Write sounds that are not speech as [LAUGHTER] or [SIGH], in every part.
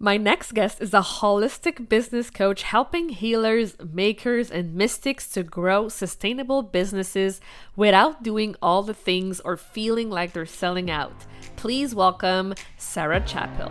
My next guest is a holistic business coach helping healers, makers, and mystics to grow sustainable businesses without doing all the things or feeling like they're selling out. Please welcome Sarah Chappell.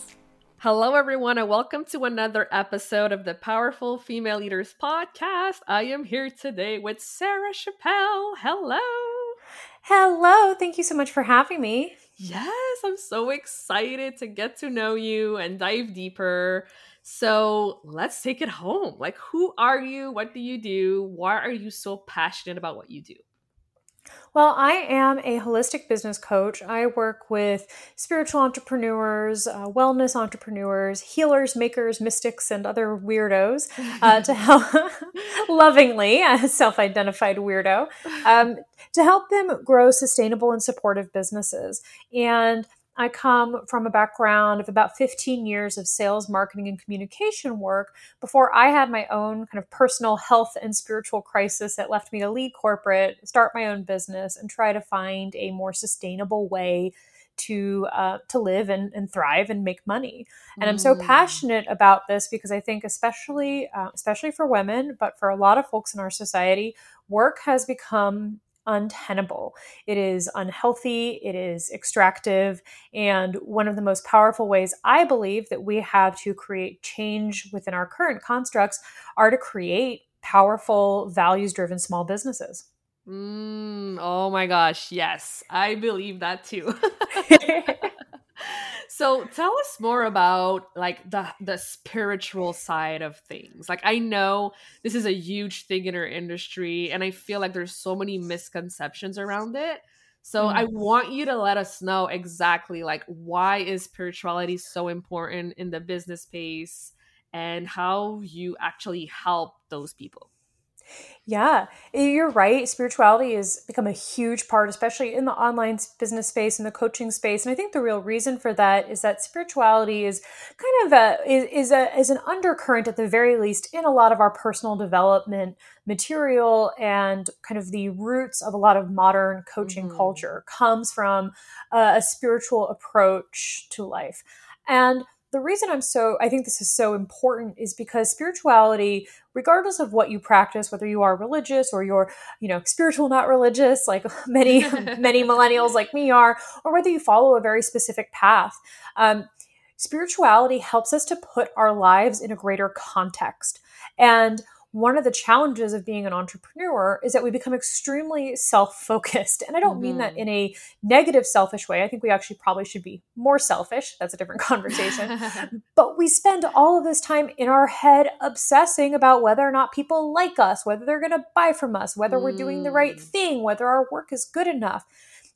Hello, everyone, and welcome to another episode of the Powerful Female Leaders Podcast. I am here today with Sarah Chappell. Hello. Hello. Thank you so much for having me. Yes, I'm so excited to get to know you and dive deeper. So let's take it home. Like, who are you? What do you do? Why are you so passionate about what you do? Well, I am a holistic business coach. I work with spiritual entrepreneurs, uh, wellness entrepreneurs, healers, makers, mystics, and other weirdos uh, to [LAUGHS] help, [LAUGHS] lovingly, a self identified weirdo, um, to help them grow sustainable and supportive businesses. And I come from a background of about 15 years of sales, marketing, and communication work before I had my own kind of personal health and spiritual crisis that left me to lead corporate, start my own business, and try to find a more sustainable way to uh, to live and, and thrive and make money. And. I'm so mm. passionate about this because I think, especially uh, especially for women, but for a lot of folks in our society, work has become untenable. It is unhealthy, it is extractive, and one of the most powerful ways I believe that we have to create change within our current constructs are to create powerful, values driven small businesses. Mm, oh my gosh, yes, I believe that too. [LAUGHS] [LAUGHS] so tell us more about like the the spiritual side of things. Like i know this is a huge thing in our industry and i feel like there's so many misconceptions around it. So mm. i want you to let us know exactly like why is spirituality so important in the business space and how you actually help those people yeah, you're right. Spirituality has become a huge part, especially in the online business space and the coaching space. And I think the real reason for that is that spirituality is kind of a is, is a is an undercurrent at the very least in a lot of our personal development material and kind of the roots of a lot of modern coaching mm-hmm. culture comes from a, a spiritual approach to life. And the reason I'm so, I think this is so important is because spirituality, regardless of what you practice, whether you are religious or you're, you know, spiritual, not religious, like [LAUGHS] many, [LAUGHS] many millennials like me are, or whether you follow a very specific path, um, spirituality helps us to put our lives in a greater context. And one of the challenges of being an entrepreneur is that we become extremely self-focused and i don't mm-hmm. mean that mm-hmm. in a negative selfish way i think we actually probably should be more selfish that's a different [LAUGHS] conversation [LAUGHS] but we spend all of this time in our head obsessing about whether or not people like us whether they're going to buy from us whether mm. we're doing the right mm. thing whether our work is good enough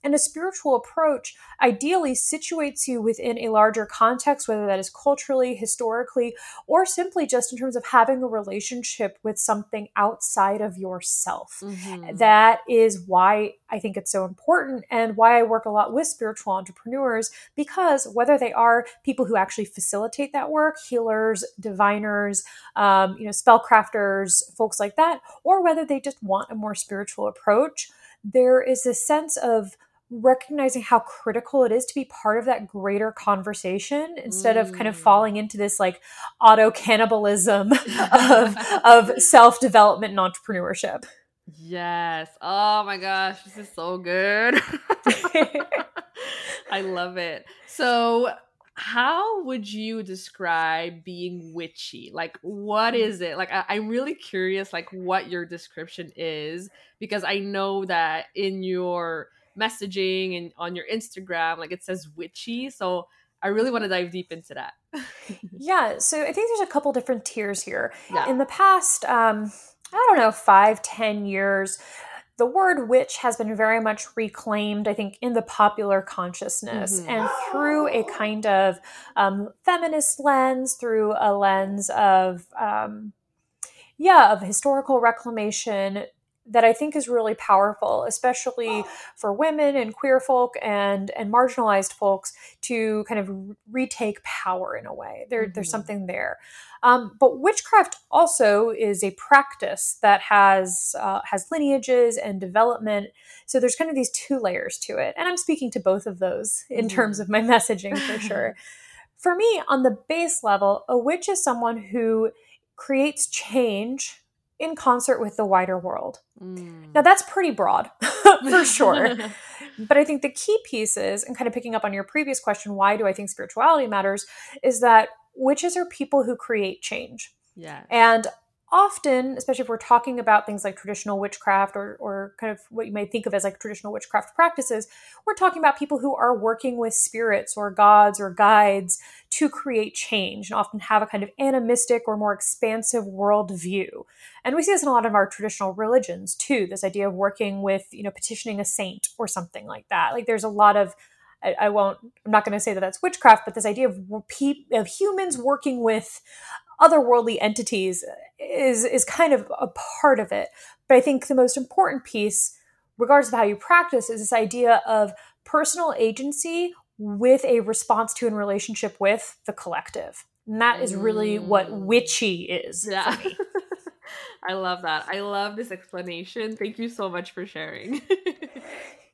and a spiritual approach ideally situates you within a larger context, whether that is culturally, historically, or simply just in terms of having a relationship with something outside of yourself. Mm-hmm. That is why I think it's so important and why I work a lot with spiritual entrepreneurs because whether they are people who actually facilitate that work, healers, diviners, um, you know, spellcrafters, folks like that, or whether they just want a more spiritual approach, there is a sense of recognizing how critical it is to be part of that greater conversation instead mm. of kind of mm. falling into this like auto cannibalism [LAUGHS] of of [LAUGHS] self development and entrepreneurship. Yes. Oh my gosh, this is so good. [LAUGHS] I love it. So, how would you describe being witchy? Like, what mm. it? Like, I, I'm really curious, like, what your description is, because I know that in your messaging and on your Instagram, like, it says witchy. So I really want to dive deep into that. [LAUGHS] yeah. So I think there's a couple different tiers here. Yeah. In the past, um, I don't know, five, ten years, the word witch has been very much reclaimed, I think, in the popular consciousness mm-hmm. and through a kind of um, feminist lens, through a lens of, um, yeah, of historical reclamation that I think is really powerful, especially for women and queer folk and and marginalized folks to kind of retake power in a way. There, mm-hmm. There's something there. Um, but witchcraft also is a practice that has uh, has lineages and development. So there's kind of these two layers to it, and I'm speaking to both of those in mm-hmm. terms of my [LAUGHS] messaging for sure. [LAUGHS] for me, on the base level, a witch is someone who creates change in concert with the wider world. Mm. Now, that's pretty broad [LAUGHS] for sure. [LAUGHS] but I think the key piece is, and kind of picking up on your previous question, why do I think spirituality matters, is that witches are people who create change. Yeah. And often, especially if we're talking about things like traditional witchcraft or, or kind of what you might think of as like traditional witchcraft practices, we're talking about people who are working with spirits or gods or guides to create change and often have a kind of animistic or more expansive worldview. And we see this in a lot of our traditional religions too, this idea of working with, you know, petitioning a saint or something like that. Like there's a lot of I, I won't. I'm not going to say that that's witchcraft, but this idea of of humans working with otherworldly entities is is kind of a part of it. But I think the most important piece, regardless of how you practice, is this idea of personal agency with a response to and relationship with the collective. And that is really what mm. witchy is. Yeah. [LAUGHS] I love that. I love this explanation. Thank you so much for sharing. [LAUGHS]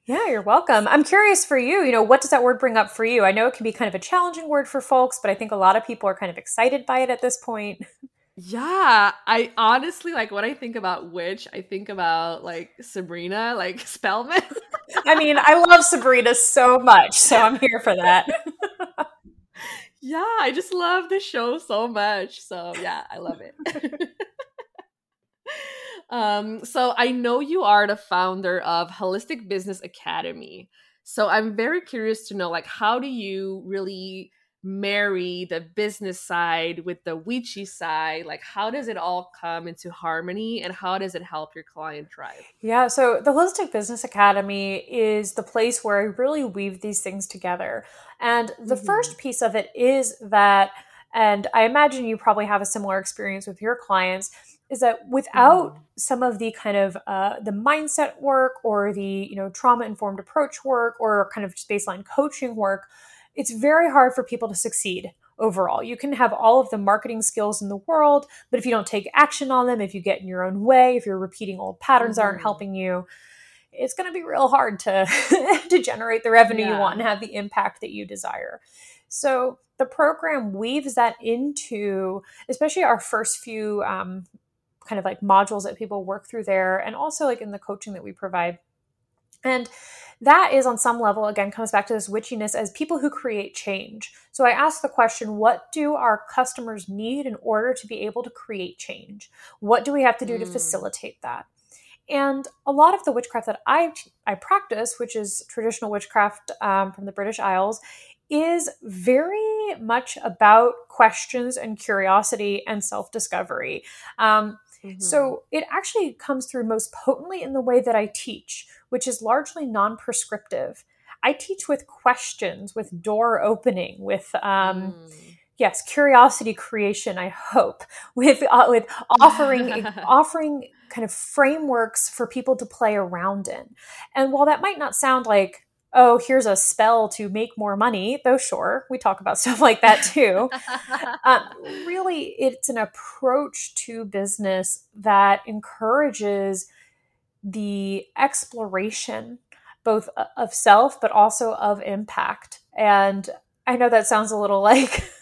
Yeah, you're welcome. I'm curious for you, you know, what does that word bring up for you? I know it can be kind of a challenging word for folks, but I think a lot of people are kind of excited by it at this point. [LAUGHS] Yeah, I honestly like when I think about witch, I think about like Sabrina, like [LAUGHS] Spellman. I mean, I love Sabrina so much, so I'm here for that. [LAUGHS] yeah, I just love the show so much. So, yeah, I love it. Um, so I know you are the founder of Holistic Business Academy. So I'm very curious to know, like, how do you really marry the business side with the witchy side? Like, how does it all come into harmony and how does it help your client thrive? Yeah, so the Holistic Business Academy is the place where I really weave these things together. And the mm-hmm. first piece of it is that, and I imagine you probably have a similar experience with your clients is that without mm. some of the kind of uh, the mindset work or the you know trauma informed approach work or kind of just baseline coaching work it's very hard for people to succeed overall you can have all of the marketing skills in the world but if you don't take action on them if you get in your own way if you're repeating old patterns mm-hmm. aren't helping you it's going to be real hard to [LAUGHS] to generate the revenue yeah. you want and have the impact that you desire so the program weaves that into especially our first few um, kind of like modules that people work through there and also like in the coaching that we provide. And that is on some level again comes back to this witchiness as people who create change. So i ask the question what do our customers need in order to be able to create change? What do we have to do mm. to facilitate that? And a lot of the witchcraft that i i practice which is traditional witchcraft um, from the british isles is very much about questions and curiosity and self-discovery. Um, Mm-hmm. So it actually comes through most potently in the way that I teach, which is largely non prescriptive. I teach with questions, with door opening, with um, mm. yes, curiosity creation. I hope [LAUGHS] with uh, with offering [LAUGHS] offering kind of frameworks for people to play around in. And while that might not sound like oh, here's a spell to make more money, though sure, we talk about [LAUGHS] stuff like that too. [LAUGHS] um, really, it's an approach to business that encourages the exploration both of self, but also of impact. And I know that sounds a little like. [LAUGHS]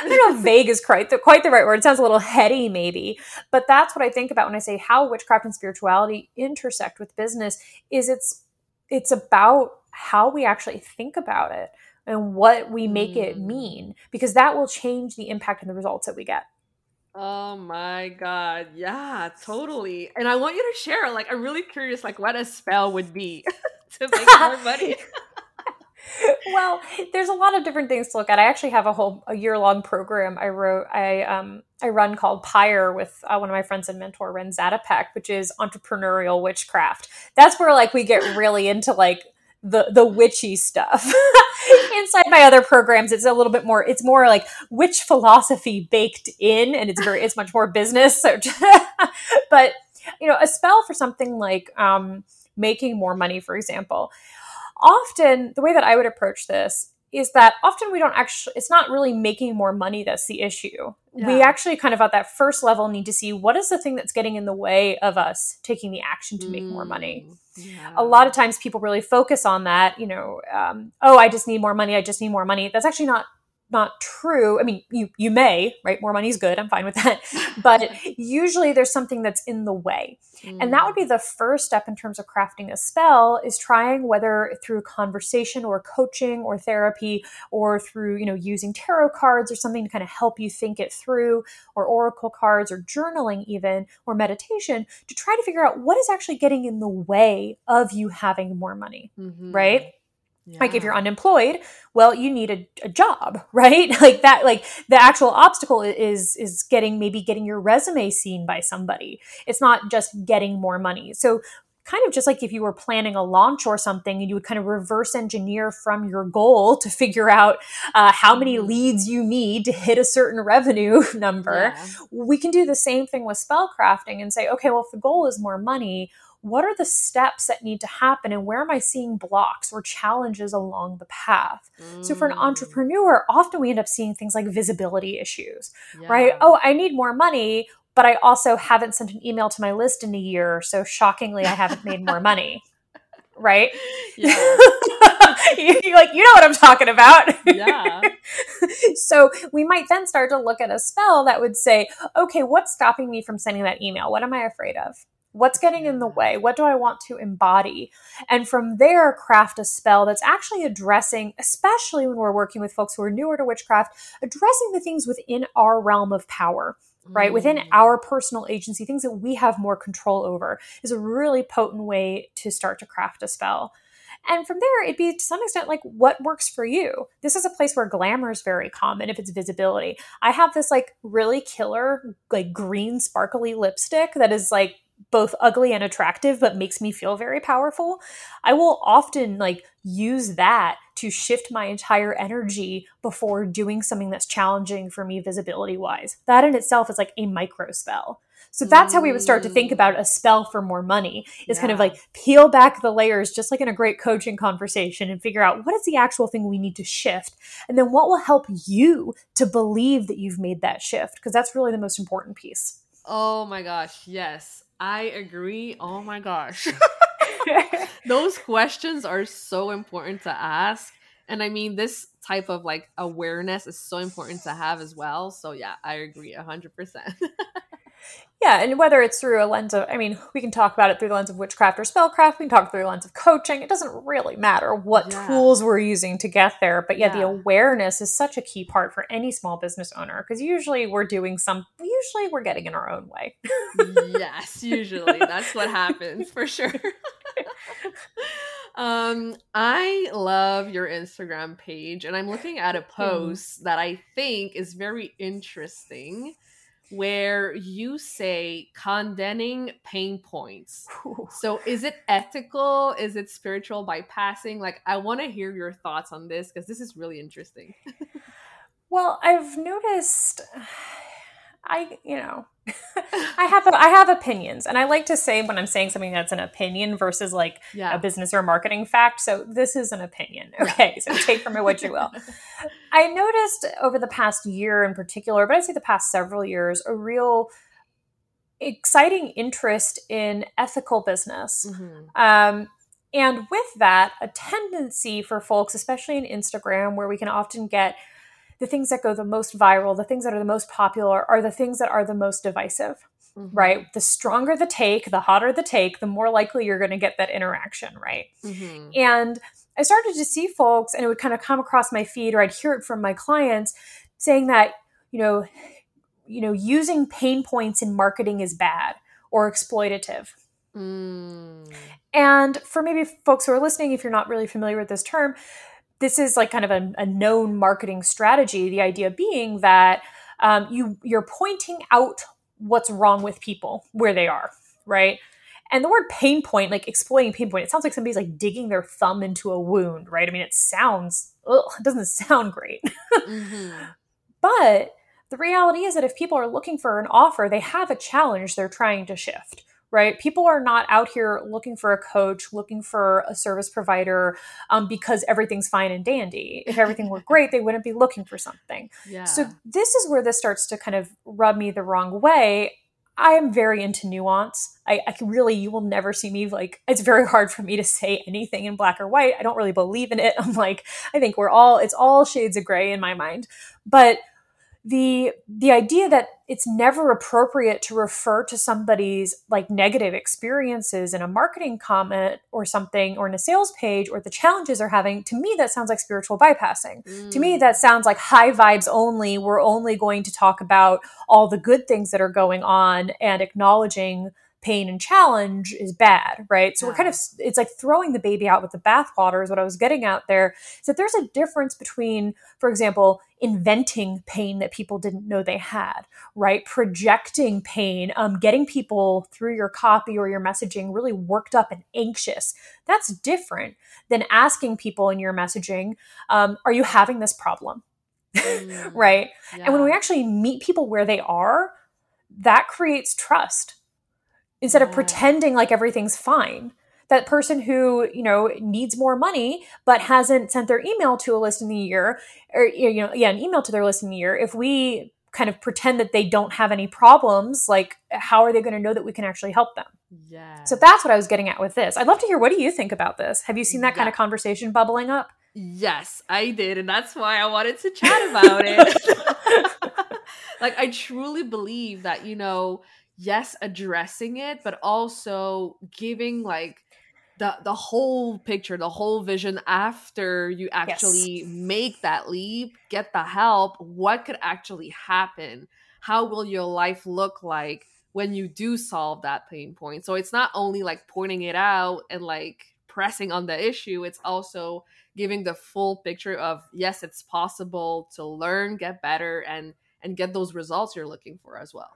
I don't know if vague is quite the, quite the right word. It sounds a little heady, maybe, but that's what I think about when I say how witchcraft and spirituality intersect with business. Is it's it's about how we actually think about it. and what we make mm. it mean because that will change the impact and the results that we get. Oh my god. Yeah, totally. And I want you to share like I'm really curious like what a spell would be [LAUGHS] to make more money. [LAUGHS] well, there's a lot of different things to look at. I actually have a whole a year long program I wrote I um I run called Pyre with uh, one of my friends and mentor Ren Zatopek, which is entrepreneurial witchcraft. That's where like we get really into like the the witchy stuff. [LAUGHS] Inside my other programs, it's a little bit more. It's more like witch philosophy baked in, and it's very it's much more business. So, [LAUGHS] but you know, a spell for something like um, making more money, for example. Often, the way that I would approach this is that often we don't actually it's not really making more money that's the issue yeah. we actually kind of at that first level need to see what is the thing that's getting in the way of us taking the action to make mm. more money mm. yeah. a lot of times people really focus on that you know um, oh i just need more money i just need more money that's actually not not true. I mean, you you may, right? More money is good. I'm fine with that. [LAUGHS] But usually there's something that's in the way. Mm. And that would be the first step in terms of crafting a spell is trying whether through conversation or coaching or therapy or through, you know, using tarot cards or something to kind of help you think it through or oracle cards or journaling even or meditation to try to figure out what is actually getting in the way of you having more money, mm-hmm. right? Yeah. Like if you're unemployed, well, you need a, a, job, [LAUGHS] right? Like that, like the actual obstacle is is getting maybe getting your resume seen by somebody. It's not just getting more money. So kind of just like if you were planning a launch or something and you would kind of reverse engineer from your goal to figure out uh, how many mm-hmm. leads you need to hit a certain revenue [LAUGHS] number yeah. we can do the same thing with spell crafting and say okay well if the goal is more money what are the steps that need to happen and where am I seeing blocks or challenges along the path? Mm. So for an mm. entrepreneur, often we end up seeing things like visibility issues, yeah. right? Oh, I need more money, but I also haven't sent an email to my list in a year. So shockingly, I haven't made more money. [LAUGHS] Right? Yeah. [LAUGHS] You're like, you know what I'm talking about. Yeah. [LAUGHS] so we might then start to look at a spell that would say, okay, what's stopping me from sending that email? What am I afraid of? What's getting in the way? What do I want to embody? And from there, craft a spell that's actually addressing, especially when we're working with folks who are newer to witchcraft, addressing the things within our realm of power right mm. within our personal agency things that we have more control over is a really potent way to start to craft a spell and from there it'd be to some extent like what works for you this is a place where glamour is very common if it's visibility i have this like really killer like green sparkly lipstick that is like both ugly and attractive but makes me feel very powerful i will often like use that to shift my entire energy before doing something that's challenging for me visibility wise that in itself is like a micro spell so that's how we would start to think mm. about a spell for more money is yeah. kind of like peel back the layers just like in a great coaching conversation and figure out what is the actual thing we need to shift and then what will help you to believe that you've made that shift because that's really the most important piece Oh my gosh, yes. I agree. Oh my gosh. [LAUGHS] [LAUGHS] Those questions are so important to ask. And I mean, this type of like awareness is so important to have as well. So, yeah, I agree 100%. [LAUGHS] Yeah, and whether it's through a lens of, I mean, we can talk about it through the lens of witchcraft or spellcraft. We can talk through the lens of coaching. It doesn't really matter what yeah. tools we're using to get there. But yeah, yeah, the awareness is such a key part for any small business owner because usually we're doing some, usually we're getting in our own way. [LAUGHS] yes, usually. That's what happens for sure. [LAUGHS] um, I love your Instagram page, and I'm looking at a post that I think is very interesting where you say condemning pain points. So is it ethical? Is it spiritual bypassing? Like I want to hear your thoughts on this because this is really interesting. [LAUGHS] well, I've noticed [SIGHS] I, you know, I have I have opinions, and I like to say when I'm saying something that's an opinion versus like yeah. a business or marketing fact. So this is an opinion, okay? so take from it what you will. [LAUGHS] I noticed over the past year in particular, but I'd say the past several years, a real exciting interest in ethical business. Mm-hmm. Um, and with that, a tendency for folks, especially in Instagram, where we can often get the things that go the most viral, the things that are the most popular, are the things that are the most divisive. Mm-hmm. Right? The stronger the take, the hotter the take, the more likely you're going to get that interaction, right? Mm-hmm. And I started to see folks, and it would kind of come across my feed, or I'd hear it from my clients saying that, you know, you know, using pain points in marketing is bad or exploitative. Mm. And for maybe folks who are listening, if you're not really familiar with this term, this is like kind of a, a known marketing strategy. The idea being that um, you you're pointing out what's wrong with people where they are, right? And the word pain point, like exploiting pain point, it sounds like somebody's like digging their thumb into a wound, right? I mean, it sounds, ugh, it doesn't sound great. [LAUGHS] mm-hmm. But the reality is that if people are looking for an offer, they have a challenge they're trying to shift right? People are not out here looking for a coach, looking for a service provider um, because everything's fine and dandy. If everything were great, they wouldn't be looking for something. Yeah. So, this is where this starts to kind of rub me the wrong way. I am very into nuance. I, I really, you will never see me like, it's very hard for me to say anything in black or white. I don't really believe in it. [LAUGHS] I'm like, I think we're all, it's all shades of gray in my mind. But the the idea that it's never appropriate to refer to somebody's like negative experiences in a marketing comment or something or in a sales page or the challenges they're having to me that sounds like spiritual bypassing mm. to me mm. that sounds like high vibes only we're only going to talk about all the good things that are going on and acknowledging pain and challenge is bad, right? So yeah. we're kind of, it's like throwing the baby out with the bathwater is what I was getting out there. Is that there's a difference between, for example, inventing pain that people didn't know they had, right? Projecting pain, um, getting people through your copy or your messaging really worked up and anxious. That's different than asking people in your messaging, um, are you having this problem? Mm. [LAUGHS] right? Yeah. And when we actually meet people where they are, that creates trust instead of pretending like everything's fine. That person who you know needs more money but hasn't sent their email to a list in the year or you know yeah an email to their list in the year if we kind of pretend that they don't have any problems like how are they going to know that we can actually help them? Yeah so that's what i was getting at with this. I'd love to hear what do you think about this? Have you seen that yeah. kind of conversation bubbling up? Yes i did and that's why i wanted to chat about it. [LAUGHS] [LAUGHS] Like i truly believe that you know yes addressing it but also giving like the the whole picture the whole vision after you actually yes. make that leap get the help what could actually happen? How will your life look like when you do solve that pain point? So it's not only like pointing it out and like pressing on the issue it's also giving the full picture of yes it's possible to learn get better and and get those results you're looking for as well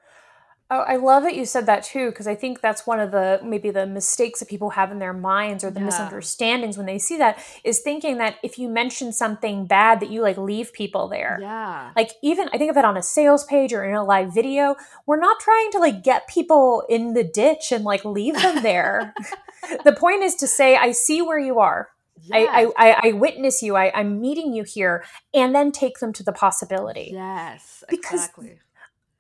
Oh, I love that you said that too, because I think that's one of the maybe the mistakes that people have in their minds or the yeah. misunderstandings when they see that is thinking that if you mention something bad that you like leave people there. Yeah. Like even I think of it on a sales page or in a live video. We're not trying to like get people in the ditch and like leave them there. [LAUGHS] the point is to say, I see where you are. I, I, I witness you. I, I'm meeting you here, and then take them to the possibility. Yes, because exactly.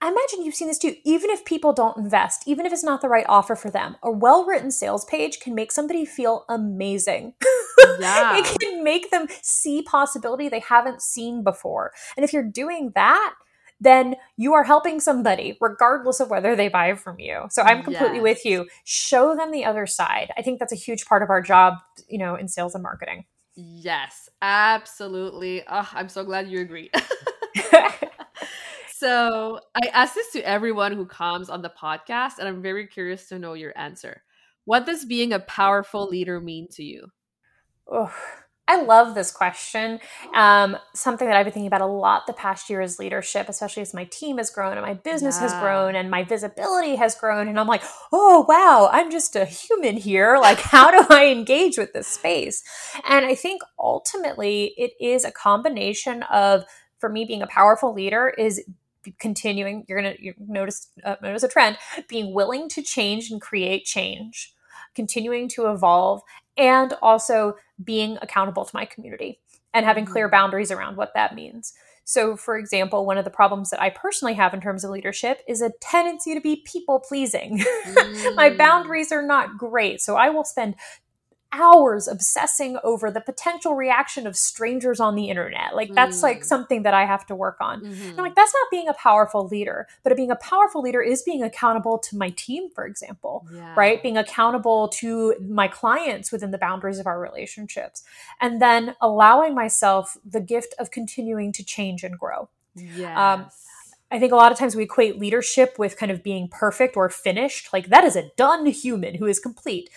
I imagine you've seen this too. Even if people don't invest, even if it's not the right offer for them, a well written sales page can make somebody feel amazing. [LAUGHS] Yeah. it can make them see possibility they haven't seen before. And if you're doing that, then you are helping somebody regardless of whether they buy from you. So I'm completely yes. with you. Show them the other side. I think that's a huge part of our job, you know, in sales and marketing. Yes, absolutely. Oh, I'm so glad you agree. [LAUGHS] [LAUGHS] So I ask this to everyone who comes on the podcast, and I'm very curious to know your answer. What does being a powerful leader mean to you? Oh, I love this question. Um, something that I've been thinking about a lot the past year is leadership, especially as my team has grown and my business yeah. has grown and my visibility has grown. And I'm like, oh, wow, I'm just a human here. Like, how do I engage with this space? And I think ultimately it is a combination of, for me, being a powerful leader is continuing you're going to notice uh, notice a trend being willing to change and create change continuing to evolve and also being accountable to my community and having clear mm-hmm. boundaries around what that means so for example one of the problems that i personally have in terms of leadership is a tendency to be people pleasing [LAUGHS] mm. my boundaries are not great so i will spend hours obsessing over the potential reaction of strangers on the internet. Like that's mm. like something that I have to work on. Mm-hmm. I'm like, that's not being a powerful leader. But being a powerful leader is being accountable to my team, for example, yeah. right? Being accountable to my clients within the boundaries of our relationships. And then allowing myself the gift of continuing to change and grow. Yes. Um, I think a lot of times we equate leadership with kind of being perfect or finished. Like that is a done human who is complete.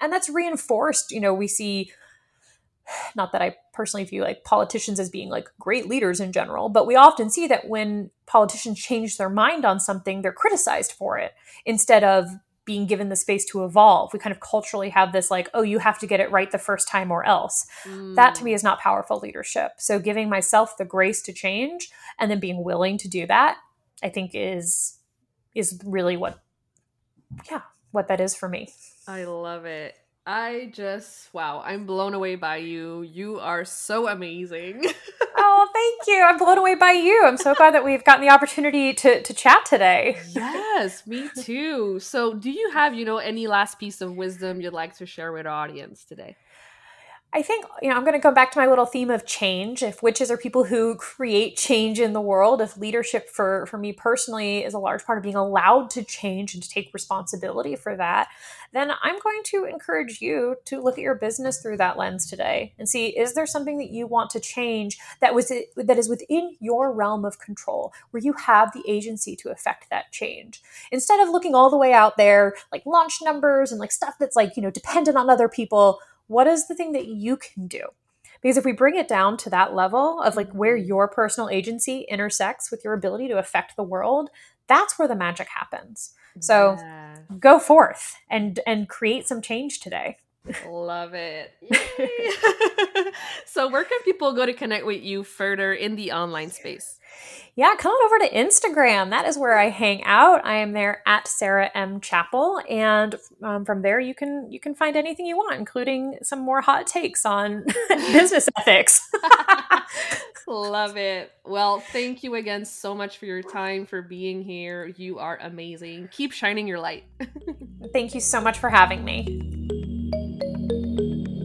And that's reinforced. You know, we see, [SIGHS] not that I personally view like politicians as being like great leaders in general, but we often see that when politicians change their mind on something, they're criticized for it instead of being given the space to evolve. We kind of culturally have this like, oh, you have to get it right the first time or else. Mm. That to me is not powerful leadership. So giving myself the grace to change and then being willing to do that, I think is is really what yeah, what that is for me. I love it. I just wow, I'm blown away by you. You are so amazing. [LAUGHS] oh, thank you. I'm blown away by you. I'm so glad that we've gotten the opportunity to to chat today. yes, me too. So, do you have, you know, any last piece of wisdom you'd like to share with our audience today? I think, you know, I'm going to go back to my little theme of change. If witches are people who create change in the world, if leadership for, for me personally is a large part of being allowed to change and to take responsibility for that, then I'm going to encourage you to look at your business through that lens today and see is there something that you want to change that was that is within your realm of control where you have the agency to affect that change. Instead of looking all the way out there like launch numbers and like stuff that's like, you know, dependent on other people, what is the thing that you can do? Because if we bring it down to that level of like where mm-hmm. your personal agency intersects with your ability to affect the world, that's where the magic happens. So yeah. go forth and and create some change today. Love it. [LAUGHS] [LAUGHS] so where can people go to connect with you further in the online space? yeah, come on over to Instagram. That is where I hang out. I am there at Sarah M Chappell, and um, from there you can you can find anything you want, including some more hot takes on [LAUGHS] business ethics. Love it. Well, thank you again so much for your time, for being here. You are amazing. Keep shining your light. thank you so much for having me.